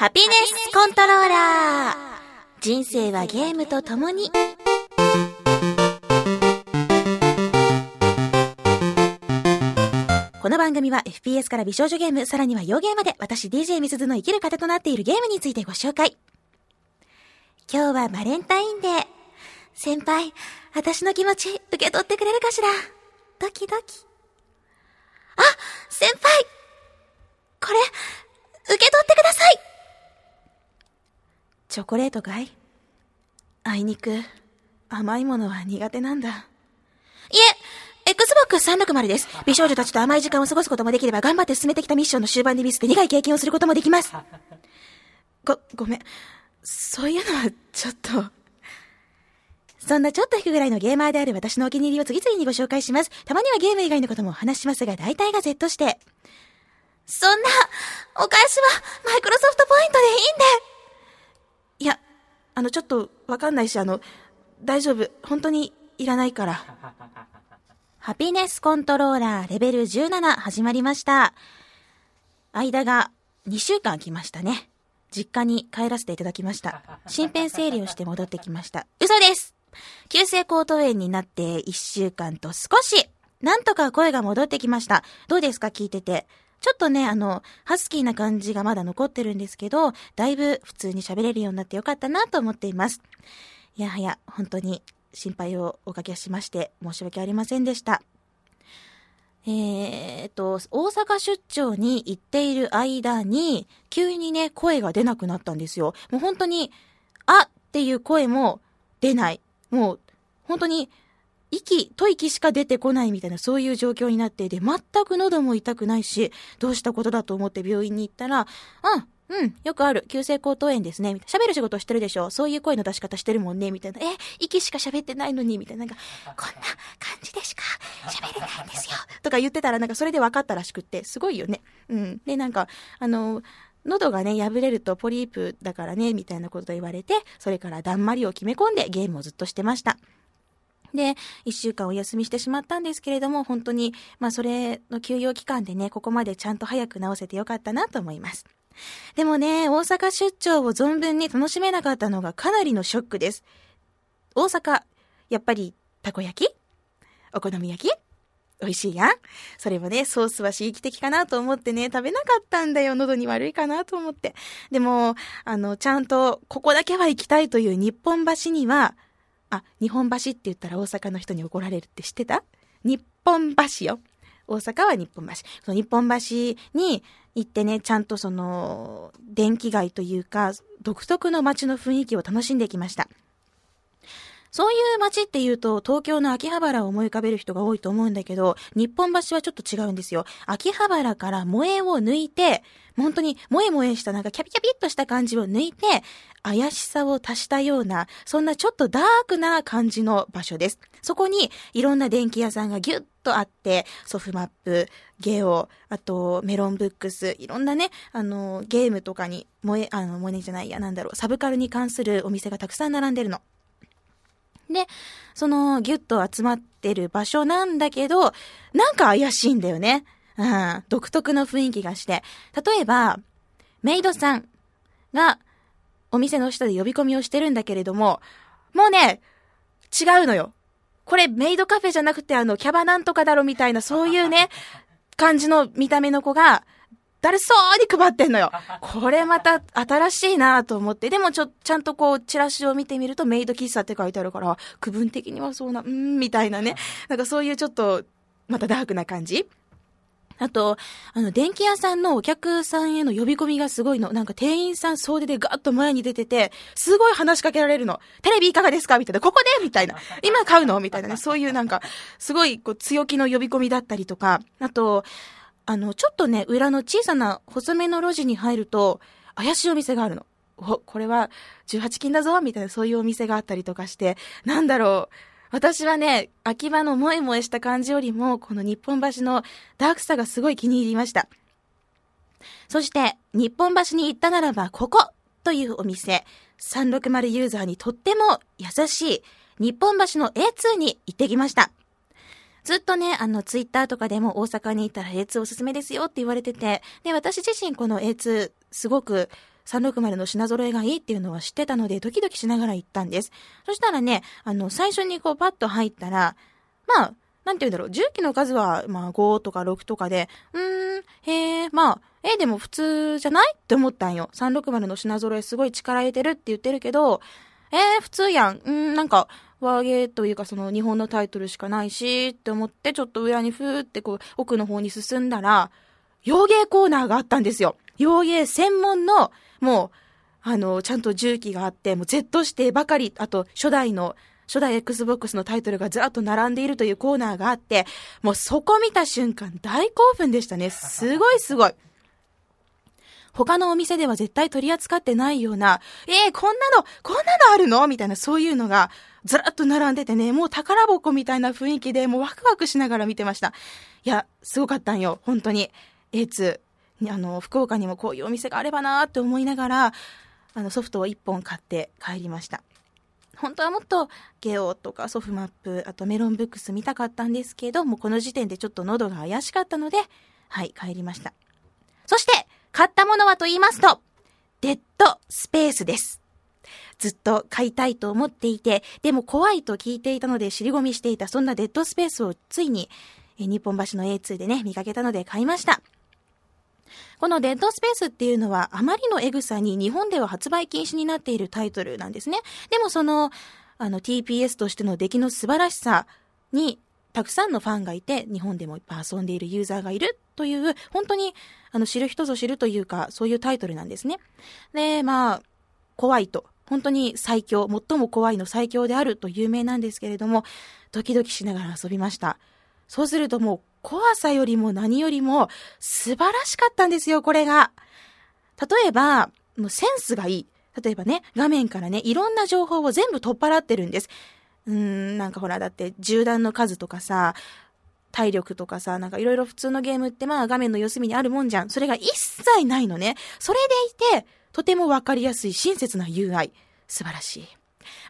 ハピネスコントローラー人生はゲームと共に。この番組は FPS から美少女ゲーム、さらには洋ゲームで私 DJ みすずの生きる糧となっているゲームについてご紹介。今日はバレンタインデー。先輩、私の気持ち受け取ってくれるかしら？ドキドキ。あ先輩これ、受け取ってくださいチョコレートかい？あいにく、甘いものは苦手なんだ。いえ、Xbox 360です。美少女たちと甘い時間を過ごすこともできれば頑張って進めてきたミッションの終盤でミスって苦い経験をすることもできます。ご、ごめん。そういうのは、ちょっと。そんなちょっと引くぐらいのゲーマーである私のお気に入りを次々にご紹介します。たまにはゲーム以外のこともお話ししますが、大体が Z して。そんな、お返しはマイクロソフトポイントでいいんで。いや、あの、ちょっとわかんないし、あの、大丈夫。本当にいらないから。ハピネスコントローラーレベル17始まりました。間が2週間来ましたね。実家に帰らせていただきました。身辺整理をして戻ってきました。嘘です急性喉頭炎になって1週間と少し、なんとか声が戻ってきました。どうですか聞いてて。ちょっとね、あの、ハスキーな感じがまだ残ってるんですけど、だいぶ普通に喋れるようになってよかったなと思っています。いやはや、本当に心配をおかけしまして申し訳ありませんでした。えー、と、大阪出張に行っている間に、急にね、声が出なくなったんですよ。もう本当に、あっていう声も出ない。もう、本当に、息、吐息しか出てこないみたいな、そういう状況になっていて、全く喉も痛くないし、どうしたことだと思って病院に行ったら、あ、うん、よくある。急性喉頭炎ですね。喋る仕事してるでしょ。そういう声の出し方してるもんね。みたいな。え、息しか喋ってないのに。みたいな。なんか、こんな感じでしか喋れないんですよ。とか言ってたら、なんかそれで分かったらしくって、すごいよね。うん。で、なんか、あの、喉がね、破れるとポリープだからね、みたいなこと言われて、それからだんまりを決め込んでゲームをずっとしてました。で、一週間お休みしてしまったんですけれども、本当に、まあそれの休養期間でね、ここまでちゃんと早く治せてよかったなと思います。でもね、大阪出張を存分に楽しめなかったのがかなりのショックです。大阪、やっぱり、たこ焼き？お好み焼き？美味しいやん？それもね、ソースは刺激的かなと思ってね、食べなかったんだよ。喉に悪いかなと思って。でも、あの、ちゃんと、ここだけは行きたいという日本橋には、あ、日本橋って言ったら大阪の人に怒られるって知ってた？日本橋よ。大阪は日本橋。その日本橋に行ってね、ちゃんとその、電気街というか、独特の街の雰囲気を楽しんできました。そういう街って言うと、東京の秋葉原を思い浮かべる人が多いと思うんだけど、日本橋はちょっと違うんですよ。秋葉原から萌えを抜いて、本当に萌え萌えしたなんかキャピキャピっとした感じを抜いて、怪しさを足したような、そんなちょっとダークな感じの場所です。そこにいろんな電気屋さんがギュッとあって、ソフマップ、ゲオ、あとメロンブックス、いろんなね、あの、ゲームとかに、萌え、あの、萌えじゃないや、なんだろう、サブカルに関するお店がたくさん並んでるの。で、そのギュッと集まってる場所なんだけど、なんか怪しいんだよね。うん、独特の雰囲気がして。例えば、メイドさんがお店の下で呼び込みをしてるんだけれども、もうね、違うのよ。これメイドカフェじゃなくてあの、キャバなんとかだろみたいな、そういうね、感じの見た目の子が、だるそうに配ってんのよ。これまた新しいなと思って。でもちょ、ちゃんとこう、チラシを見てみるとメイド喫茶って書いてあるから、区分的にはそうな、うん、みたいなね。なんかそういうちょっと、またダークな感じあと、あの、電気屋さんのお客さんへの呼び込みがすごいの。なんか店員さん総出でガーッと前に出てて、すごい話しかけられるの。テレビいかがですか？みたいな。ここで？みたいな。今買うの？みたいなね。そういうなんか、すごいこう強気の呼び込みだったりとか。あと、あの、ちょっとね、裏の小さな細めの路地に入ると、怪しいお店があるの。お、これは18金だぞみたいなそういうお店があったりとかして、なんだろう。私はね、秋葉の萌え萌えした感じよりも、この日本橋のダークさがすごい気に入りました。そして、日本橋に行ったならば、ここというお店、360ユーザーにとっても優しい、日本橋の A2 に行ってきました。ずっとね、あの、ツイッターとかでも大阪に行ったら A2 おすすめですよって言われてて、で、私自身この A2 すごく360の品揃えがいいっていうのは知ってたので、ドキドキしながら行ったんです。そしたらね、あの、最初にこうパッと入ったら、まあ、なんて言うんだろう、重機の数は、まあ、5とか6とかで、うーん、へえ、まあ、え、でも普通じゃないって思ったんよ。360の品揃えすごい力入れてるって言ってるけど、えー、普通やん。うん、なんか、ワーゲーというかその日本のタイトルしかないし、って思ってちょっと裏にふーってこう奥の方に進んだら、洋芸コーナーがあったんですよ。洋芸専門の、もう、あの、ちゃんと重機があって、もう Z 指定ばかり、あと初代の、初代 Xbox のタイトルがずらっと並んでいるというコーナーがあって、もうそこ見た瞬間大興奮でしたね。すごいすごい。他のお店では絶対取り扱ってないような、えー、こんなの、こんなのあるの？みたいな、そういうのが、ずらっと並んでてね、もう宝箱みたいな雰囲気で、もうワクワクしながら見てました。いや、すごかったんよ、本当に。A2、あの、福岡にもこういうお店があればなーって思いながら、あの、ソフトを1本買って帰りました。本当はもっとゲオとかソフマップ、あとメロンブックス見たかったんですけど、もうこの時点でちょっと喉が怪しかったので、はい、帰りました。そして、買ったものはと言いますと、デッドスペースです。ずっと買いたいと思っていて、でも怖いと聞いていたので尻込みしていたそんなデッドスペースをついに、日本橋の A2 でね、見かけたので買いました。このデッドスペースっていうのはあまりのエグさに日本では発売禁止になっているタイトルなんですね。でもその、あの TPS としての出来の素晴らしさにたくさんのファンがいて、日本でもいっぱい遊んでいるユーザーがいるという、本当に、あの、知る人ぞ知るというか、そういうタイトルなんですね。で、まあ、怖いと。本当に最強、最も怖いの最強であると有名なんですけれども、ドキドキしながら遊びました。そうするともう、怖さよりも何よりも素晴らしかったんですよ、これが。例えば、もうセンスがいい。例えばね、画面からね、いろんな情報を全部取っ払ってるんです。うーん、なんかほら、だって銃弾の数とかさ、体力とかさ、なんかいろいろ普通のゲームってまあ画面の四隅にあるもんじゃん。それが一切ないのね。それでいて、とてもわかりやすい親切な UI。素晴らしい。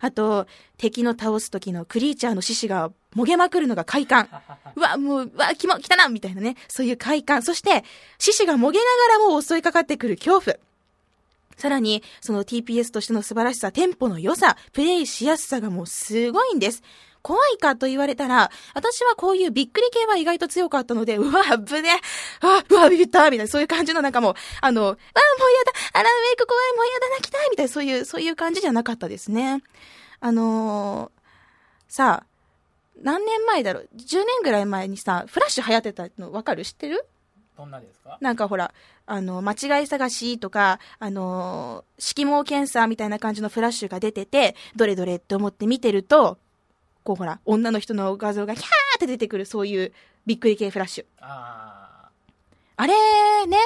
あと、敵の倒す時のクリーチャーの獅子がもげまくるのが快感。うわ、もう、うわ、きも、来たなみたいなね。そういう快感。そして、獅子がもげながらも襲いかかってくる恐怖。さらに、その TPS としての素晴らしさ、テンポの良さ、プレイしやすさがもうすごいんです。怖いかと言われたら、私はこういうびっくり系は意外と強かったので、うわ、ぶね、あ、うわ、ビビったみたいな、そういう感じのなんかもう、あの、あ、もうやだ、アランウェイク怖い、もうやだ、泣きたいみたいな、そういう、そういう感じじゃなかったですね。あのー、さあ、何年前だろう ?10 年ぐらい前にさ、フラッシュ流行ってたのわかる？知ってる？どんなですか？なんかほら、あの、間違い探しとか、あの、色毛検査みたいな感じのフラッシュが出てて、どれどれって思って見てると、こうほら、女の人の画像がヒャーって出てくる、そういうびっくり系フラッシュ。ああれね、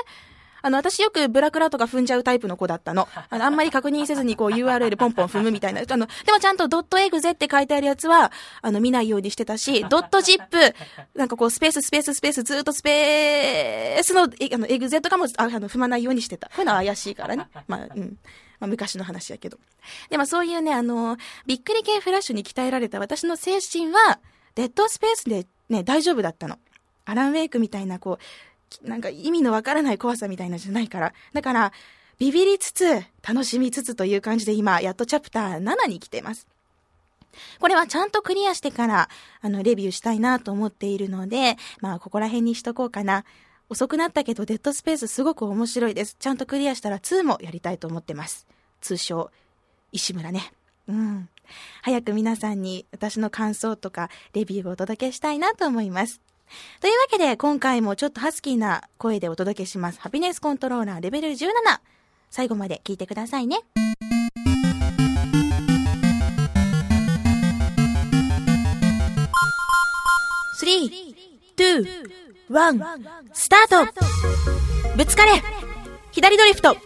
あの、私よくブラクラとか踏んじゃうタイプの子だったの。あの、あんまり確認せずにこう URL ポンポン踏むみたいな。あの、でもちゃんとドットエグゼって書いてあるやつは、あの、見ないようにしてたし、ドットジップ、なんかこう、スペース、スペース、スペース、ずっとスペースの、あの、エグゼとかも、あの、踏まないようにしてた。こういうのは怪しいからね。まあ、うん。まあ、昔の話やけど。でもそういうね、あの、びっくり系フラッシュに鍛えられた私の精神は、デッドスペースでね、大丈夫だったの。アランウェイクみたいな、こう、なんか意味のわからない怖さみたいなじゃないから。だから、ビビりつつ、楽しみつつという感じで今、やっとチャプター7に来てます。これはちゃんとクリアしてから、あの、レビューしたいなと思っているので、まあ、ここら辺にしとこうかな。遅くなったけど、デッドスペースすごく面白いです。ちゃんとクリアしたら2もやりたいと思ってます。通称、石村ね。うん。早く皆さんに私の感想とかレビューをお届けしたいなと思います。というわけで、今回もちょっとハスキーな声でお届けします。ハピネスコントローラーレベル17。最後まで聞いてくださいね。3、2、1、スタートぶつかれ左ドリフトウィ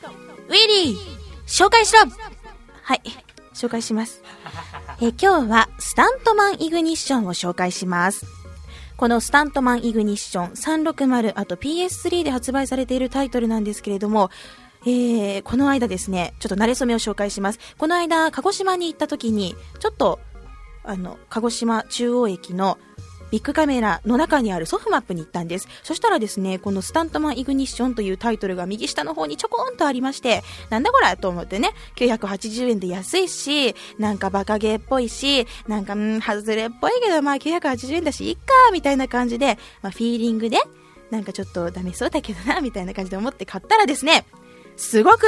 リー紹介しろはい、紹介します。え今日はスタントマンイグニッションを紹介します。このスタントマンイグニッション360あと PS3 で発売されているタイトルなんですけれども、えー、この間ですね、ちょっと慣れ初めを紹介します。この間、鹿児島に行った時に、ちょっと、あの、鹿児島中央駅のビッグカメラの中にあるソフマップに行ったんです。そしたらですね、このスタントマンイグニッションというタイトルが右下の方にちょこんとありまして、なんだこれと思ってね、980円で安いし、なんかバカゲーっぽいし、なんか、うん、外れっぽいけど、まあ980円だし、いっか、みたいな感じで、まあフィーリングで、なんかちょっとダメそうだけどな、みたいな感じで思って買ったらですね、すごく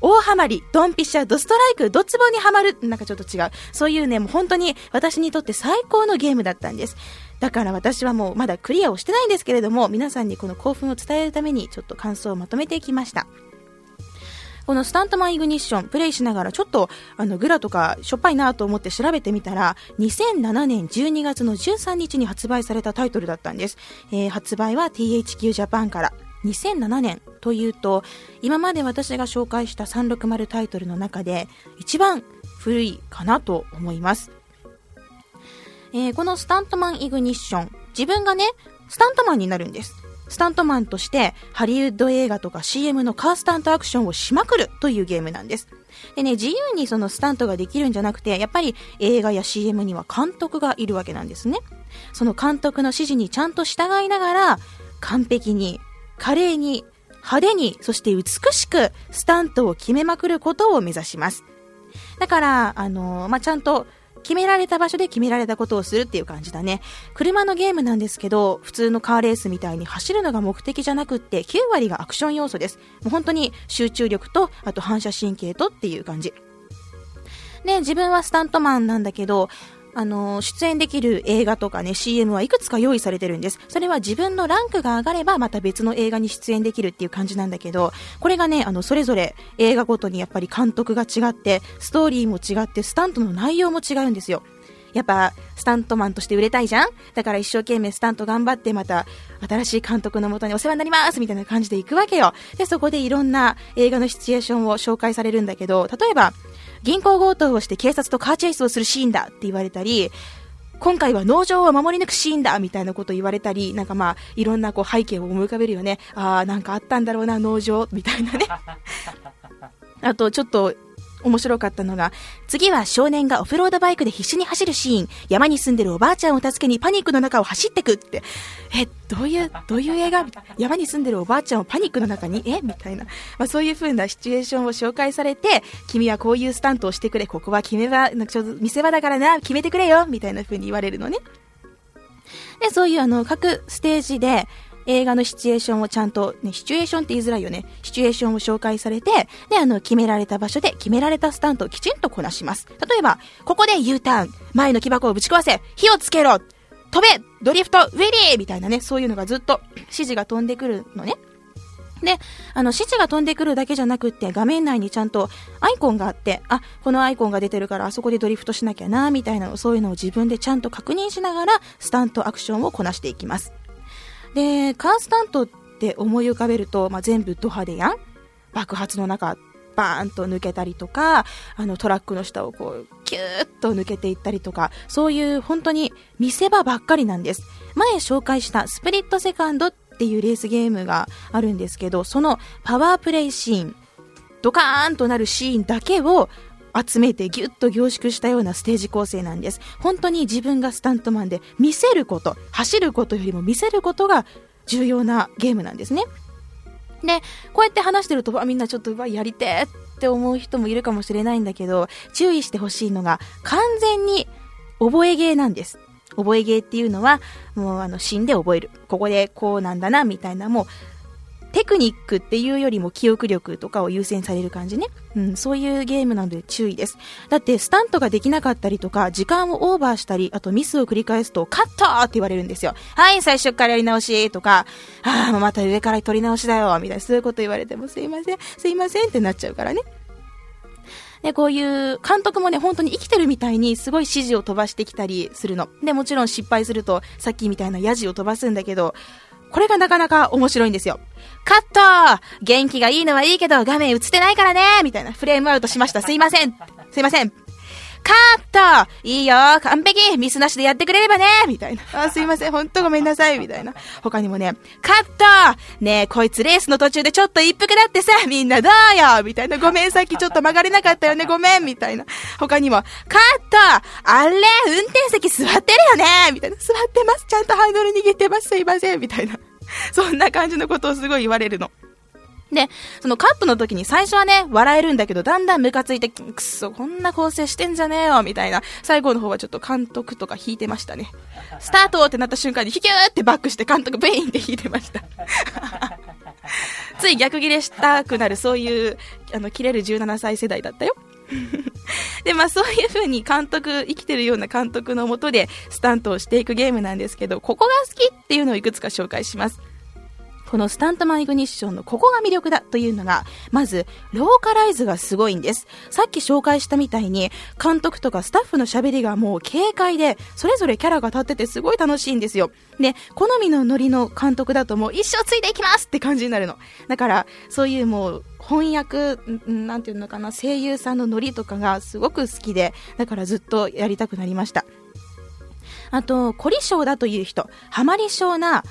大ハマり、ドンピシャ、ドストライク、ドツボにはまる、なんかちょっと違う。そういうね、もう本当に私にとって最高のゲームだったんです。だから私はもうまだクリアをしてないんですけれども、皆さんにこの興奮を伝えるためにちょっと感想をまとめていきました。このスタントマンイグニッション、プレイしながらちょっと、あの、グラとかしょっぱいなと思って調べてみたら、2007年12月の13日に発売されたタイトルだったんです。えー、発売は THQ ジャパンから。2007年というと今まで私が紹介した360タイトルの中で一番古いかなと思います、えー、このスタントマンイグニッション自分がねスタントマンになるんですスタントマンとしてハリウッド映画とか CM のカースタントアクションをしまくるというゲームなんです。でね、自由にそのスタントができるんじゃなくて、やっぱり映画や CM には監督がいるわけなんですね。その監督の指示にちゃんと従いながら、完璧に華麗に、派手に、そして美しくスタントを決めまくることを目指します。だから、あのー、まあ、ちゃんと決められた場所で決められたことをするっていう感じだね。車のゲームなんですけど、普通のカーレースみたいに走るのが目的じゃなくって、9割がアクション要素です。もう本当に集中力と、あと反射神経とっていう感じ。で、自分はスタントマンなんだけど、あの、出演できる映画とかね、CM はいくつか用意されてるんです。それは自分のランクが上がれば、また別の映画に出演できるっていう感じなんだけど、これがね、あの、それぞれ映画ごとにやっぱり監督が違って、ストーリーも違って、スタントの内容も違うんですよ。やっぱ、スタントマンとして売れたいじゃん？だから一生懸命スタント頑張って、また、新しい監督のもとにお世話になりますみたいな感じで行くわけよ。で、そこでいろんな映画のシチュエーションを紹介されるんだけど、例えば、銀行強盗をして警察とカーチェイスをするシーンだって言われたり、今回は農場を守り抜くシーンだみたいなこと言われたり、なんかまあ、いろんなこう背景を思い浮かべるよね。ああ、なんかあったんだろうな、農場、みたいなね。あと、ちょっと、面白かったのが、次は少年がオフロードバイクで必死に走るシーン、山に住んでるおばあちゃんを助けにパニックの中を走ってくって、え、どういう、どういう映画？山に住んでるおばあちゃんをパニックの中に？え？みたいな。まあそういう風なシチュエーションを紹介されて、君はこういうスタントをしてくれ、ここは決め場、なんかちょっと見せ場だからな、決めてくれよ。みたいな風に言われるのね。で、そういうあの、各ステージで、映画のシチュエーションをちゃんと、ね、シチュエーションって言いづらいよね。シチュエーションを紹介されて、で、あの、決められた場所で決められたスタントをきちんとこなします。例えば、ここで U ターン、前の木箱をぶち壊せ、火をつけろ、飛べドリフトウィリーみたいなね、そういうのがずっと 指示が飛んでくるのね。で、あの、指示が飛んでくるだけじゃなくって、画面内にちゃんとアイコンがあって、あ、このアイコンが出てるからあそこでドリフトしなきゃな、みたいな、そういうのを自分でちゃんと確認しながら、スタントアクションをこなしていきます。で、カースタントって思い浮かべると、まあ、全部ド派手やん爆発の中、バーンと抜けたりとか、あのトラックの下をこう、キューッと抜けていったりとか、そういう本当に見せ場ばっかりなんです。前紹介したスプリットセカンドっていうレースゲームがあるんですけど、そのパワープレイシーン、ドカーンとなるシーンだけを集めてギュッと凝縮したようなステージ構成なんです。本当に自分がスタントマンで見せること、走ることよりも見せることが重要なゲームなんですね。で、こうやって話してると、みんなちょっと、やりてーって思う人もいるかもしれないんだけど、注意してほしいのが、完全に覚えゲーなんです。覚えゲーっていうのは、もうあの、死んで覚える。ここでこうなんだな、みたいな、もう、テクニックっていうよりも記憶力とかを優先される感じね。うん、そういうゲームなので注意です。だって、スタントができなかったりとか、時間をオーバーしたり、あとミスを繰り返すと、カットって言われるんですよ。はい、最初からやり直しとか、ああ、また上から取り直しだよ、みたいな、そういうこと言われても、すいません、すいませんってなっちゃうからね。で、こういう監督もね、本当に生きてるみたいにすごい指示を飛ばしてきたりするの。で、もちろん失敗すると、さっきみたいなヤジを飛ばすんだけど、これがなかなか面白いんですよ。カット。元気がいいのはいいけど画面映ってないからね。みたいな。フレームアウトしました。すいません。すいません。カットいいよ完璧ミスなしでやってくれればねみたいな。あ、すいません、ほんとごめんなさいみたいな。他にもね、カットねえ、こいつレースの途中でちょっと一服だってさ、みんなどうよみたいな。ごめん、さっきちょっと曲がれなかったよね、ごめんみたいな。他にも、カットあれ運転席座ってるよねみたいな。座ってます。ちゃんとハンドル握ってます。すいません。みたいな。そんな感じのことをすごい言われるの。で、そのカットの時に最初はね、笑えるんだけど、だんだんムカついて、くっそ、こんな構成してんじゃねえよ、みたいな。最後の方はちょっと監督とか弾いてましたね。スタートってなった瞬間に、ヒキューってバックして監督ベインって弾いてました。つい逆ギレしたくなる、そういう、あの、切れる17歳世代だったよ。で、まあそういう風に監督、生きてるような監督のもとでスタントをしていくゲームなんですけど、ここが好きっていうのをいくつか紹介します。このスタントマンイグニッションのここが魅力だというのが、まず、ローカライズがすごいんです。さっき紹介したみたいに、監督とかスタッフの喋りがもう軽快で、それぞれキャラが立っててすごい楽しいんですよ。で、好みのノリの監督だともう一生ついていきますって感じになるの。だから、そういうもう、翻訳、なんていうのかな、声優さんのノリとかがすごく好きで、だからずっとやりたくなりました。あと、凝り性だという人、ハマり性な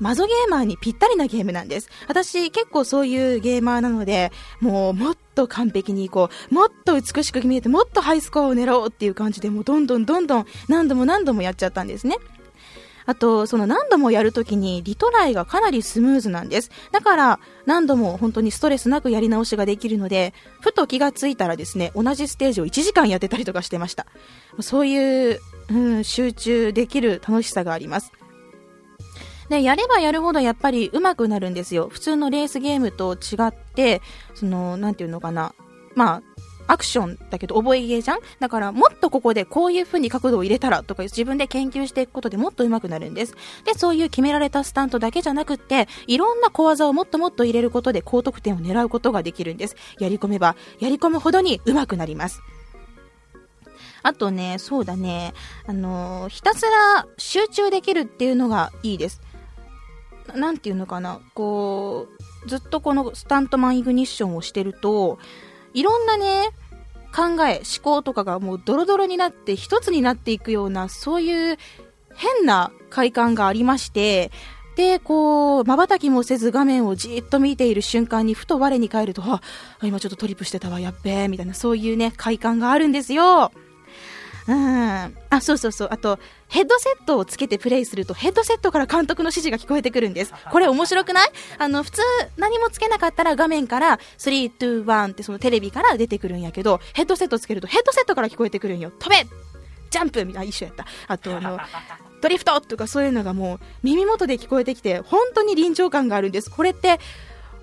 マゾゲーマーにぴったりなゲームなんです。私結構そういうゲーマーなので、もうもっと完璧にいこう、もっと美しく見えて、もっとハイスコアを狙おうっていう感じで、もうどんどんどんどん何度も何度もやっちゃったんですね。あと、その何度もやるときにリトライがかなりスムーズなんです。だから、何度も本当にストレスなくやり直しができるので、ふと気がついたらですね、同じステージを1時間やってたりとかしてました。そういう、うん、集中できる楽しさがあります。で、やればやるほどやっぱり上手くなるんですよ。普通のレースゲームと違って、その、なんていうのかな。まあ、アクションだけど覚えゲーじゃん？だからもっとここでこういう風に角度を入れたらとか自分で研究していくことでもっと上手くなるんです。で、そういう決められたスタントだけじゃなくって、いろんな小技をもっともっと入れることで高得点を狙うことができるんです。やり込めば、やり込むほどに上手くなります。あとね、そうだね、あの、ひたすら集中できるっていうのがいいです。なんていうのかな、こう、ずっとこのスタントマンイグニッションをしてると、いろんなね、考え、思考とかがもうドロドロになって一つになっていくような、そういう変な快感がありまして、で、こう、瞬きもせず画面をじっと見ている瞬間にふと我に返ると、あ、今ちょっとトリップしてたわ、やっべえ、みたいな、そういうね、快感があるんですよ。うん。あ、そうそうそう。あと、ヘッドセットをつけてプレイすると、ヘッドセットから監督の指示が聞こえてくるんです。これ面白くない？あの、普通何もつけなかったら画面から3、2、1ってそのテレビから出てくるんやけど、ヘッドセットつけるとヘッドセットから聞こえてくるんよ。飛べジャンプみたいな、一緒やった。あとあの、ドリフトとかそういうのがもう耳元で聞こえてきて、本当に臨場感があるんです。これって、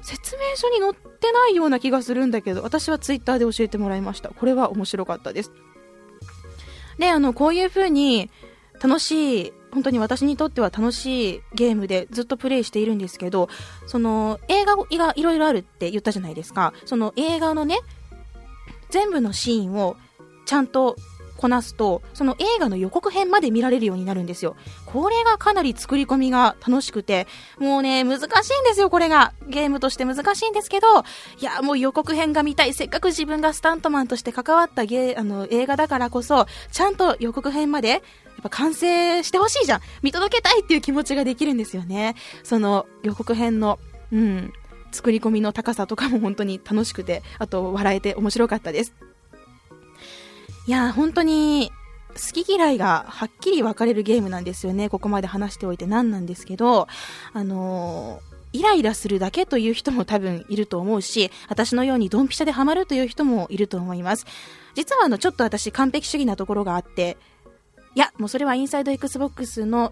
説明書に載ってないような気がするんだけど、私はツイッターで教えてもらいました。これは面白かったです。で、あの、こういう風に、楽しい、本当に私にとっては楽しいゲームでずっとプレイしているんですけど、その、映画がいろいろあるって言ったじゃないですか。その映画のね、全部のシーンをちゃんとこなすと、その映画の予告編まで見られるようになるんですよ。これがかなり作り込みが楽しくて、もうね、難しいんですよ、これが。ゲームとして難しいんですけど、いや、もう予告編が見たい。せっかく自分がスタントマンとして関わったゲ、あの、映画だからこそ、ちゃんと予告編まで、やっぱ完成してほしいじゃん。見届けたいっていう気持ちができるんですよね。その予告編の、うん、作り込みの高さとかも本当に楽しくて、あと笑えて面白かったです。いや、本当に、好き嫌いがはっきり分かれるゲームなんですよね。ここまで話しておいて何なんですけど、あのー、イライラするだけという人も多分いると思うし、私のようにドンピシャでハマるという人もいると思います。実はあの、ちょっと私完璧主義なところがあって、いや、もうそれはインサイド XBOX の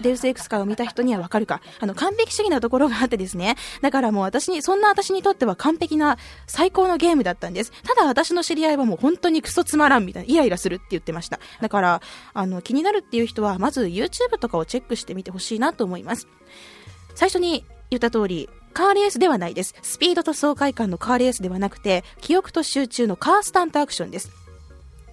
デウスエクスカを見た人にはわかるか。あの、完璧主義なところがあってですね。だからもう私に、そんな私にとっては完璧な最高のゲームだったんです。ただ私の知り合いはもう本当にクソつまらんみたいな、イライラするって言ってました。だから、あの、気になるっていう人は、まず YouTube とかをチェックしてみてほしいなと思います。最初に言った通り、カーレースではないです。スピードと爽快感のカーレースではなくて、記憶と集中のカースタントアクションです。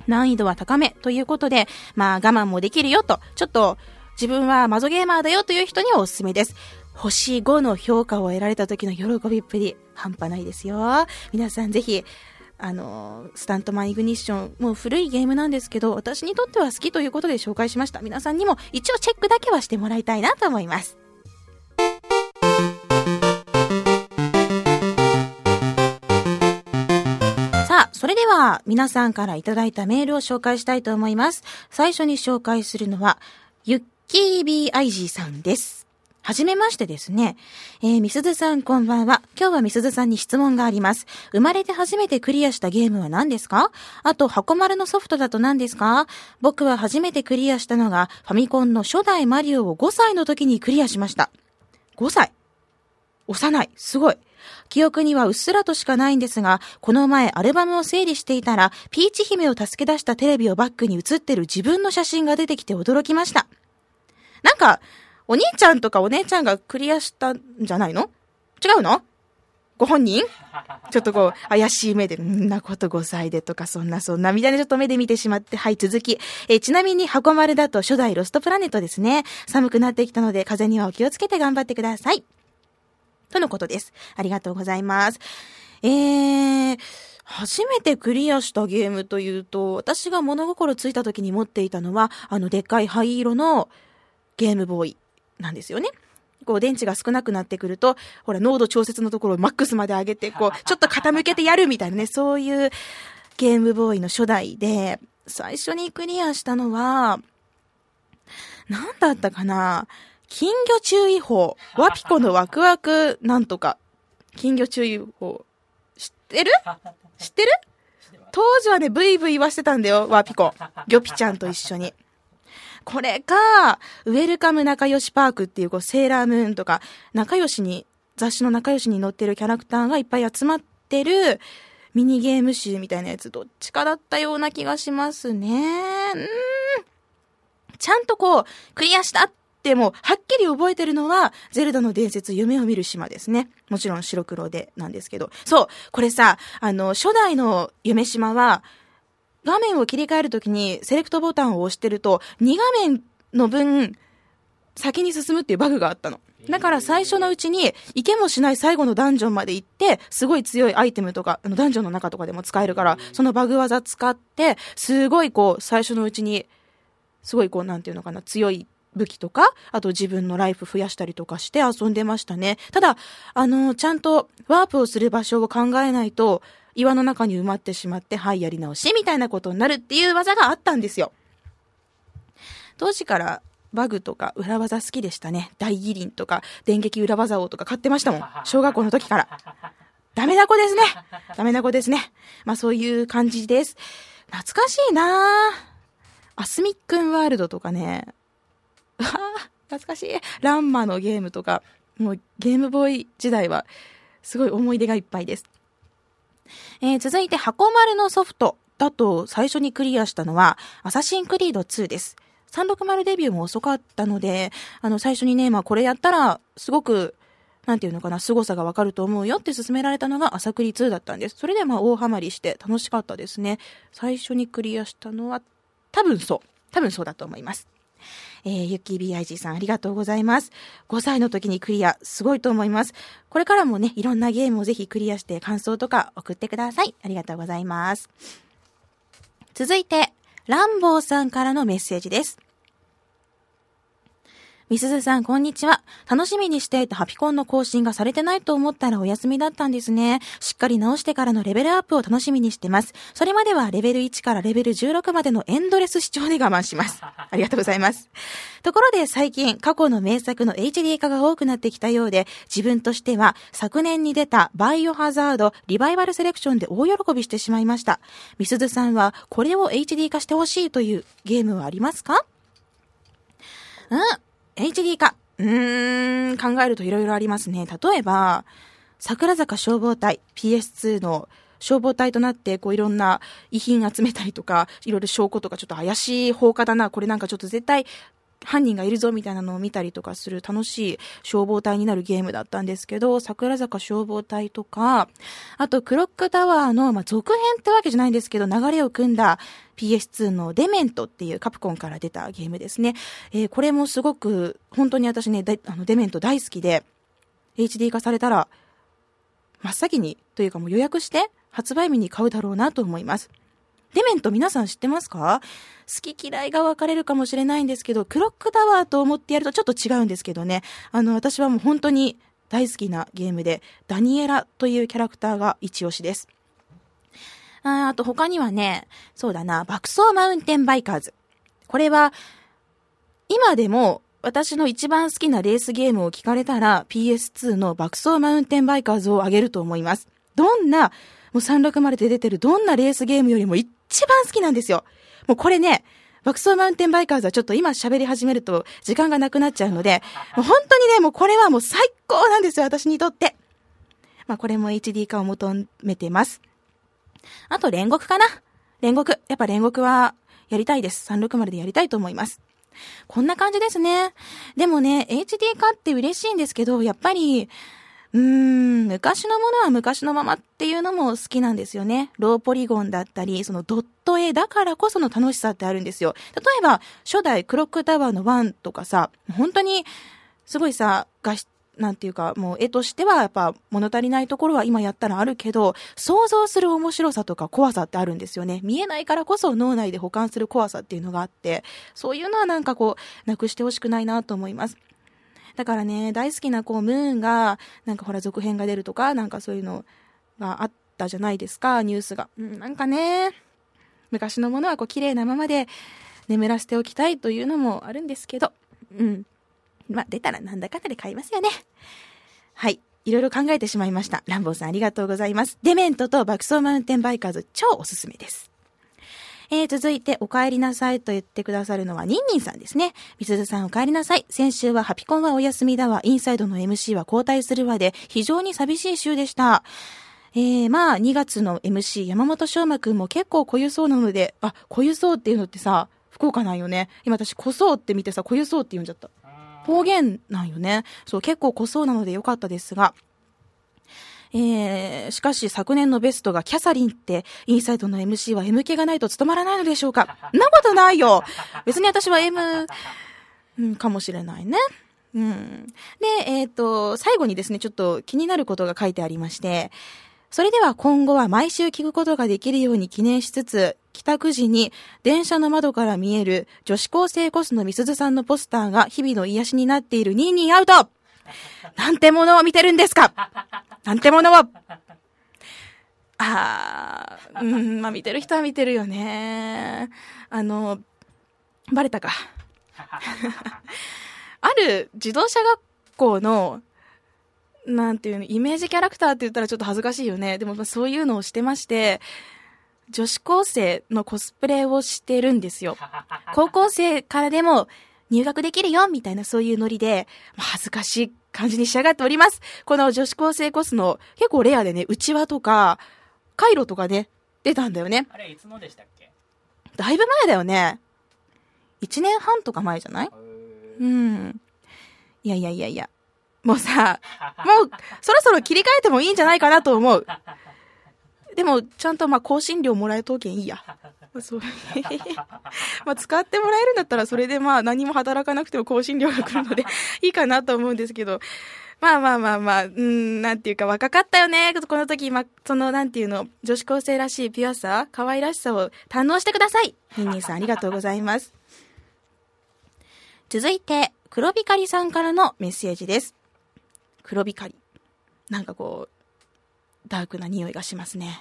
難易度は高めということで、まあ我慢もできるよと、ちょっと自分はマゾゲーマーだよという人にはおすすめです。星5の評価を得られた時の喜びっぷり、半端ないですよ。皆さんぜひ、あの、スタントマンイグニッション、もう古いゲームなんですけど、私にとっては好きということで紹介しました。皆さんにも一応チェックだけはしてもらいたいなと思います。さあ、それでは皆さんからいただいたメールを紹介したいと思います。最初に紹介するのは、ユッキー BIG さんです。はじめましてですね。えー、みすずさんこんばんは。今日はみすずさんに質問があります。生まれて初めてクリアしたゲームは何ですか？あと、箱丸のソフトだと何ですか？僕は初めてクリアしたのが、ファミコンの初代マリオを5歳の時にクリアしました。5歳幼い。すごい。記憶にはうっすらとしかないんですが、この前アルバムを整理していたら、ピーチ姫を助け出したテレビをバックに映ってる自分の写真が出てきて驚きました。なんか、お兄ちゃんとかお姉ちゃんがクリアしたんじゃないの？違うの？ご本人？ちょっとこう、怪しい目で、んなこと5歳でとか、そんなそんな、みたいなちょっと目で見てしまって、はい、続き。えちなみに、箱丸だと初代ロストプラネットですね。寒くなってきたので、風にはお気をつけて頑張ってください。とのことです。ありがとうございます。えー、初めてクリアしたゲームというと、私が物心ついた時に持っていたのは、あの、でっかい灰色のゲームボーイなんですよね。こう電池が少なくなってくると、ほら濃度調節のところをマックスまで上げて、こうちょっと傾けてやるみたいなね、そういうゲームボーイの初代で、最初にクリアしたのは、なんだったかな？金魚注意報。ワピコのワクワクなんとか。金魚注意報。知ってる？知ってる？当時はね、ブイブイ言わしてたんだよ、ワピコ。ギョピちゃんと一緒に。これか、ウェルカム仲良しパークっていうこうセーラームーンとか、仲良しに、雑誌の仲良しに載ってるキャラクターがいっぱい集まってるミニゲーム集みたいなやつ、どっちかだったような気がしますね。うん。ちゃんとこう、クリアしたってもう、はっきり覚えてるのは、ゼルダの伝説、夢を見る島ですね。もちろん白黒でなんですけど。そう、これさ、あの、初代の夢島は、画面を切り替えるときにセレクトボタンを押してると、2画面の分、先に進むっていうバグがあったの。だから最初のうちに、行けもしない最後のダンジョンまで行って、すごい強いアイテムとか、あのダンジョンの中とかでも使えるから、そのバグ技使って、すごいこう、最初のうちに、すごいこう、なんていうのかな、強い武器とか、あと自分のライフ増やしたりとかして遊んでましたね。ただ、あの、ちゃんとワープをする場所を考えないと、岩の中に埋まってしまって、はい、やり直し、みたいなことになるっていう技があったんですよ。当時からバグとか裏技好きでしたね。大義林とか電撃裏技王とか買ってましたもん。小学校の時から。ダメな子ですね。ダメな子ですね。まあそういう感じです。懐かしいなアスミックンワールドとかね。あ 懐かしい。ランマのゲームとか、もうゲームボーイ時代はすごい思い出がいっぱいです。えー、続いて箱丸のソフトだと最初にクリアしたのは、アサシンクリード2です。360デビューも遅かったので、あの、最初にね、まあこれやったら、すごく、なんていうのかな、凄さがわかると思うよって勧められたのが朝クリ2だったんです。それでまあ大ハマりして楽しかったですね。最初にクリアしたのは、多分そう。多分そうだと思います。えー、ゆきー BIG さんありがとうございます。5歳の時にクリア、すごいと思います。これからもね、いろんなゲームをぜひクリアして感想とか送ってください。ありがとうございます。続いて、ランボーさんからのメッセージです。みすずさん、こんにちは。楽しみにしていたハピコンの更新がされてないと思ったらお休みだったんですね。しっかり直してからのレベルアップを楽しみにしてます。それまではレベル1からレベル16までのエンドレス視聴で我慢します。ありがとうございます。ところで最近、過去の名作の HD 化が多くなってきたようで、自分としては昨年に出たバイオハザードリバイバルセレクションで大喜びしてしまいました。みすずさんはこれを HD 化してほしいというゲームはありますか？うん HD 化。うーん、考えると色々ありますね。例えば、桜坂消防隊 PS2 の消防隊となって、こういろんな遺品集めたりとか、いろいろ証拠とかちょっと怪しい放火だな、これなんかちょっと絶対犯人がいるぞみたいなのを見たりとかする楽しい消防隊になるゲームだったんですけど、桜坂消防隊とか、あとクロックタワーの、まあ、続編ってわけじゃないんですけど、流れを組んだ PS2 のデメントっていうカプコンから出たゲームですね。えー、これもすごく、本当に私ね、あのデメント大好きで、HD 化されたら、真っ先に、というかもう予約して、発売日に買うだろうなと思います。デメント皆さん知ってますか？好き嫌いが分かれるかもしれないんですけど、クロックタワーと思ってやるとちょっと違うんですけどね。あの、私はもう本当に大好きなゲームで、ダニエラというキャラクターが一押しです。ああと他にはね、そうだな、爆走マウンテンバイカーズ。これは、今でも私の一番好きなレースゲームを聞かれたら PS2 の爆走マウンテンバイカーズをあげると思います。どんな、もう360で出てるどんなレースゲームよりも一一番好きなんですよ。もうこれね、爆走マウンテンバイカーズはちょっと今喋り始めると時間がなくなっちゃうので、もう本当にね、もうこれはもう最高なんですよ、私にとって。まあこれも HD 化を求めてます。あと煉獄かな煉獄。やっぱ煉獄はやりたいです。360でやりたいと思います。こんな感じですね。でもね、HD 化って嬉しいんですけど、やっぱり、うーん、昔のものは昔のままっていうのも好きなんですよね。ローポリゴンだったり、そのドット絵だからこその楽しさってあるんですよ。例えば、初代クロックタワーの1とかさ、本当に、すごいさ、画質、なんていうか、もう絵としてはやっぱ物足りないところは今やったらあるけど、想像する面白さとか怖さってあるんですよね。見えないからこそ脳内で保管する怖さっていうのがあって、そういうのはなんかこう、なくしてほしくないなと思います。だからね、大好きなこう、ムーンが、なんかほら続編が出るとか、なんかそういうのがあったじゃないですか、ニュースが。うん、なんかね、昔のものはこう、綺麗なままで眠らせておきたいというのもあるんですけど、うん。まあ、出たらなんだかんだで買いますよね。はい。いろいろ考えてしまいました。ランボーさんありがとうございます。デメントと爆走マウンテンバイカーズ超おすすめです。えー、続いて、お帰りなさいと言ってくださるのは、ニンニンさんですね。みすずさんお帰りなさい。先週はハピコンはお休みだわ、インサイドの MC は交代するわで、非常に寂しい週でした。えー、まあ、2月の MC、山本翔馬くんも結構濃ゆそうなので、あ、濃ゆそうっていうのってさ、福岡なんよね。今私、濃そうって見てさ、濃ゆそうって言うんじゃった。方言なんよね。そう、結構濃そうなのでよかったですが、えー、しかし昨年のベストがキャサリンって、インサイドの MC は M 気がないと務まらないのでしょうか？なことないよ別に私は M、うん、かもしれないね。うん。で、えっ、ー、と、最後にですね、ちょっと気になることが書いてありまして、それでは今後は毎週聞くことができるように記念しつつ、帰宅時に電車の窓から見える女子高生コスのみすずさんのポスターが日々の癒しになっているニーニーアウトなんてものを見てるんですか？なんてものをあー、うん、まあ見てる人は見てるよね。あの、バレたか。ある自動車学校のなんていうの、イメージキャラクターって言ったらちょっと恥ずかしいよね。でもそういうのをしてまして、女子高生のコスプレをしてるんですよ。高校生からでも入学できるよみたいなそういうノリで、恥ずかしい感じに仕上がっております。この女子高生コスの結構レアでね、内輪とか、カイロとかね、出たんだよね。あれ、いつのでしたっけ？だいぶ前だよね。1年半とか前じゃない？うん。いやいやいやいや。もうさ、もう、そろそろ切り替えてもいいんじゃないかなと思う。でも、ちゃんとまあ、更新料もらえとけんいいや。そう。まあ、使ってもらえるんだったら、それでまあ、何も働かなくても更新料が来るので、いいかなと思うんですけど、まあまあまあまあ、うん、なんていうか若かったよね。この時、ま、その、なんていうの、女子高生らしいピュアさ、可愛らしさを堪能してください。ニンニンさんありがとうございます。続いて、黒光さんからのメッセージです。黒光り。なんかこう、ダークな匂いがしますね。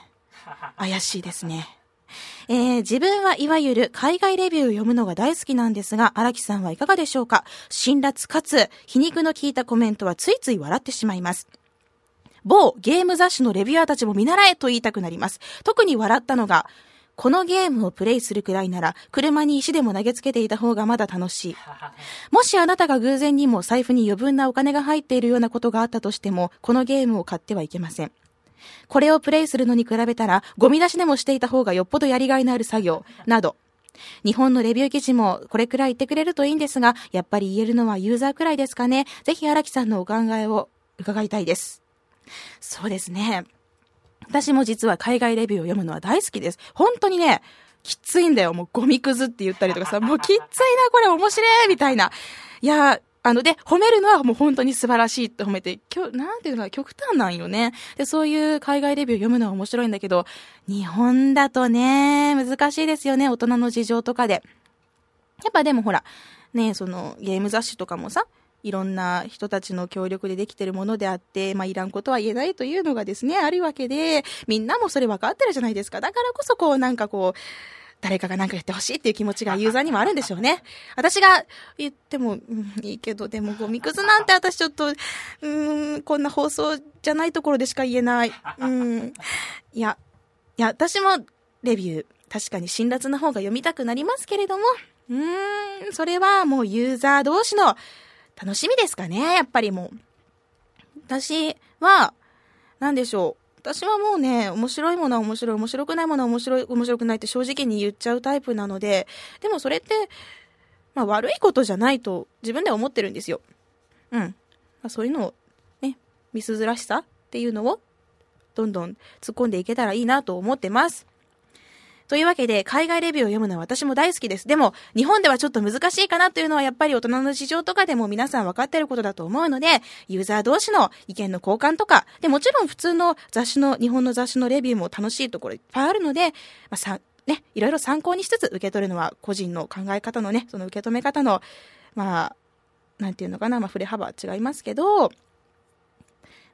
怪しいですね。えー、自分はいわゆる海外レビューを読むのが大好きなんですが、荒木さんはいかがでしょうか？辛辣かつ皮肉の効いたコメントはついつい笑ってしまいます。某ゲーム雑誌のレビュアーたちも見習えと言いたくなります。特に笑ったのが、このゲームをプレイするくらいなら、車に石でも投げつけていた方がまだ楽しい。もしあなたが偶然にも財布に余分なお金が入っているようなことがあったとしても、このゲームを買ってはいけません。これをプレイするのに比べたら、ゴミ出しでもしていた方がよっぽどやりがいのある作業、など。日本のレビュー記事もこれくらい言ってくれるといいんですが、やっぱり言えるのはユーザーくらいですかね。ぜひ荒木さんのお考えを伺いたいです。そうですね。私も実は海外レビューを読むのは大好きです。本当にね、きついんだよ。もうゴミくずって言ったりとかさ、もうきついな、これ面白いみたいな。いや、あの、で、褒めるのはもう本当に素晴らしいって褒めて、きょ、なんていうのか、極端なんよね。で、そういう海外レビュー読むのは面白いんだけど、日本だとね、難しいですよね、大人の事情とかで。やっぱでもほら、ね、その、ゲーム雑誌とかもさ、いろんな人たちの協力でできてるものであって、まあ、いらんことは言えないというのがですね、あるわけで、みんなもそれ分かってるじゃないですか。だからこそこう、なんかこう、誰かが何か言ってほしいっていう気持ちがユーザーにもあるんでしょうね。私が言っても、うん、いいけど、でもゴミくずなんて私ちょっと、うん、こんな放送じゃないところでしか言えない。うん。いや、いや、私もレビュー、確かに辛辣な方が読みたくなりますけれども、うーん、それはもうユーザー同士の楽しみですかね、やっぱりもう。私は、なんでしょう。私はもうね、面白いものは面白い、面白くないものは面白い、面白くないって正直に言っちゃうタイプなので、でもそれって、まあ悪いことじゃないと自分では思ってるんですよ。うん。まあ、そういうのを、ね、ミスずらしさっていうのを、どんどん突っ込んでいけたらいいなと思ってます。というわけで、海外レビューを読むのは私も大好きです。でも、日本ではちょっと難しいかなというのはやっぱり大人の事情とかでも皆さん分かってることだと思うので、ユーザー同士の意見の交換とか、で、もちろん普通の雑誌の、日本の雑誌のレビューも楽しいところいっぱいあるので、まあ、さ、ね、いろいろ参考にしつつ受け取るのは個人の考え方のね、その受け止め方の、まあ、なんていうのかな、まあ、振れ幅は違いますけど、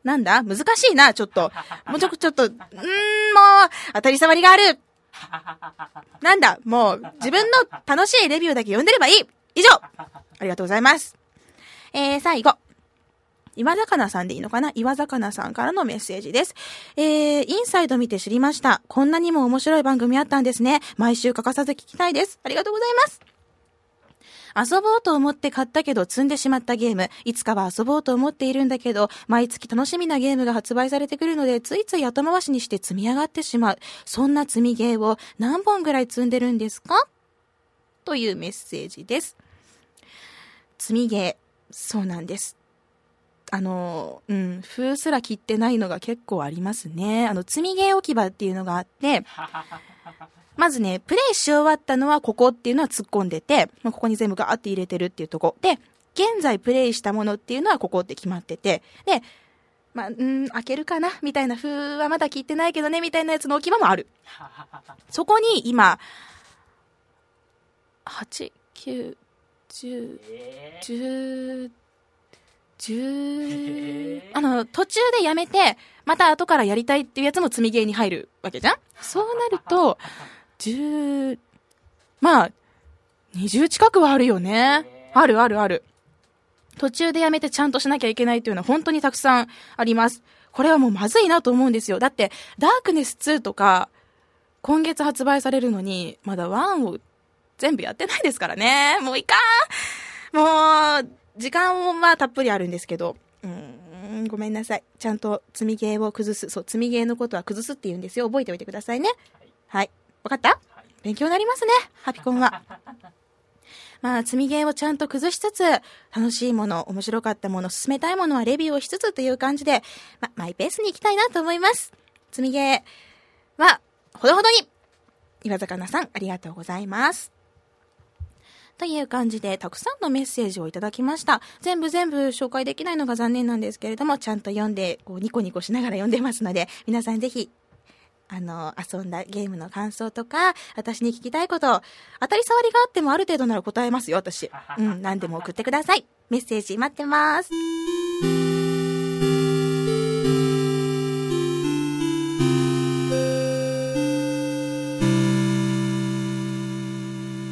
なんだ？難しいな、ちょっと。もうちょ、ちょっと、うー、もう、当たり障りがある。なんだ、もう、自分の楽しいレビューだけ読んでればいい以上ありがとうございます。えー、最後。岩魚さんでいいのかな？岩魚さんからのメッセージです。えー、インサイド見て知りました。こんなにも面白い番組あったんですね。毎週欠かさず聞きたいです。ありがとうございます。遊ぼうと思って買ったけど積んでしまったゲーム、いつかは遊ぼうと思っているんだけど、毎月楽しみなゲームが発売されてくるので、ついつい後回しにして積み上がってしまう。そんな積みゲーを何本ぐらい積んでるんですか？というメッセージです。積みゲー、そうなんです。あの、うん、封すら切ってないのが結構ありますね。あの、積みゲー置き場っていうのがあって、まずね、プレイし終わったのはここっていうのは突っ込んでて、まあ、ここに全部ガーって入れてるっていうとこ。で、現在プレイしたものっていうのはここって決まってて、で、まあ、うん、開けるかなみたいな風はまだ聞いてないけどねみたいなやつの置き場もある。そこに今、8、9、10、10、10、あの、途中でやめて、また後からやりたいっていうやつも積みゲーに入るわけじゃん？そうなると、10、まあ、20近くはあるよね。あるあるある。途中でやめてちゃんとしなきゃいけないというのは本当にたくさんあります。これはもうまずいなと思うんですよ。だって、ダークネス2とか、今月発売されるのに、まだ1を全部やってないですからね。もういかんもう、時間はたっぷりあるんですけど、うん、ごめんなさい。ちゃんと積みゲーを崩す。そう、積みゲーのことは崩すって言うんですよ。覚えておいてくださいね。はい。わかった、勉強になりますね、ハピコンは。まあ、積みゲーをちゃんと崩しつつ、楽しいもの、面白かったもの、進めたいものはレビューをしつつという感じで、ま、マイペースに行きたいなと思います。積みゲーは、ほどほどに、岩魚さん、ありがとうございます。という感じで、たくさんのメッセージをいただきました。全部全部紹介できないのが残念なんですけれども、ちゃんと読んで、こう、ニコニコしながら読んでますので、皆さんぜひあの、遊んだゲームの感想とか、私に聞きたいこと、当たり障りがあってもある程度なら答えますよ、私。うん、何でも送ってください。メッセージ待ってます。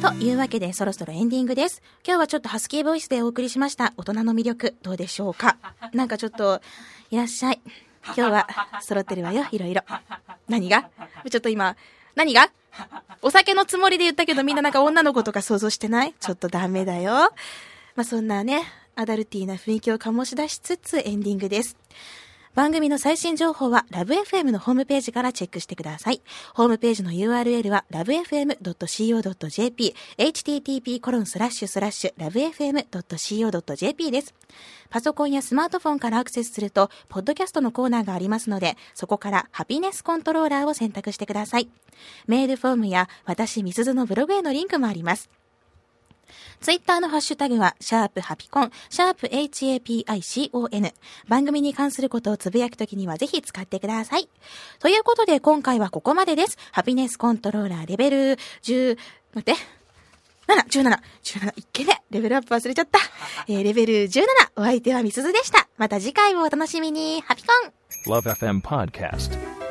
というわけでそろそろエンディングです。今日はちょっとハスキーボイスでお送りしました大人の魅力どうでしょうか？なんかちょっといらっしゃい。今日は揃ってるわよ、いろいろ。何が？ちょっと今、何が？お酒のつもりで言ったけどみんななんか女の子とか想像してない？ちょっとダメだよ。まあ、そんなね、アダルティーな雰囲気を醸し出しつつエンディングです。番組の最新情報はラブ f m のホームページからチェックしてください。ホームページの URL は lovefm.co.jp http コロンスラッシュスラッシュ lovefm.co.jp です。パソコンやスマートフォンからアクセスすると、ポッドキャストのコーナーがありますので、そこからハピネスコントローラーを選択してください。メールフォームや私、みすずのブログへのリンクもあります。ツイッターのハッシュタグは、シャープハピコン、シャープ HAPICON。番組に関することをつぶやくときにはぜひ使ってください。ということで、今回はここまでです。ハピネスコントローラーレベル10、待って。7、17、17、いっけね。レベルアップ忘れちゃった。えー、レベル17、お相手はみすずでした。また次回をお楽しみに。ハピコン Love FM Podcast.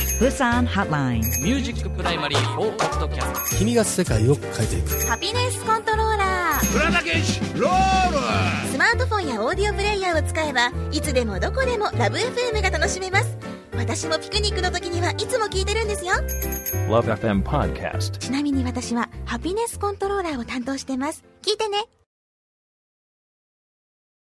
Busan Hotline. Music Primary 4ポッドキャスト君が世界を変えていく。 Happiness Controller スマートフォンやオーディオプレイヤーを使えばいつでもどこでもラブ f m が楽しめます。私もピクニックの時にはいつも聞いてるんですよ。Love FM Podcast. ちなみに私は Happiness Controller を担当してます。聞いてね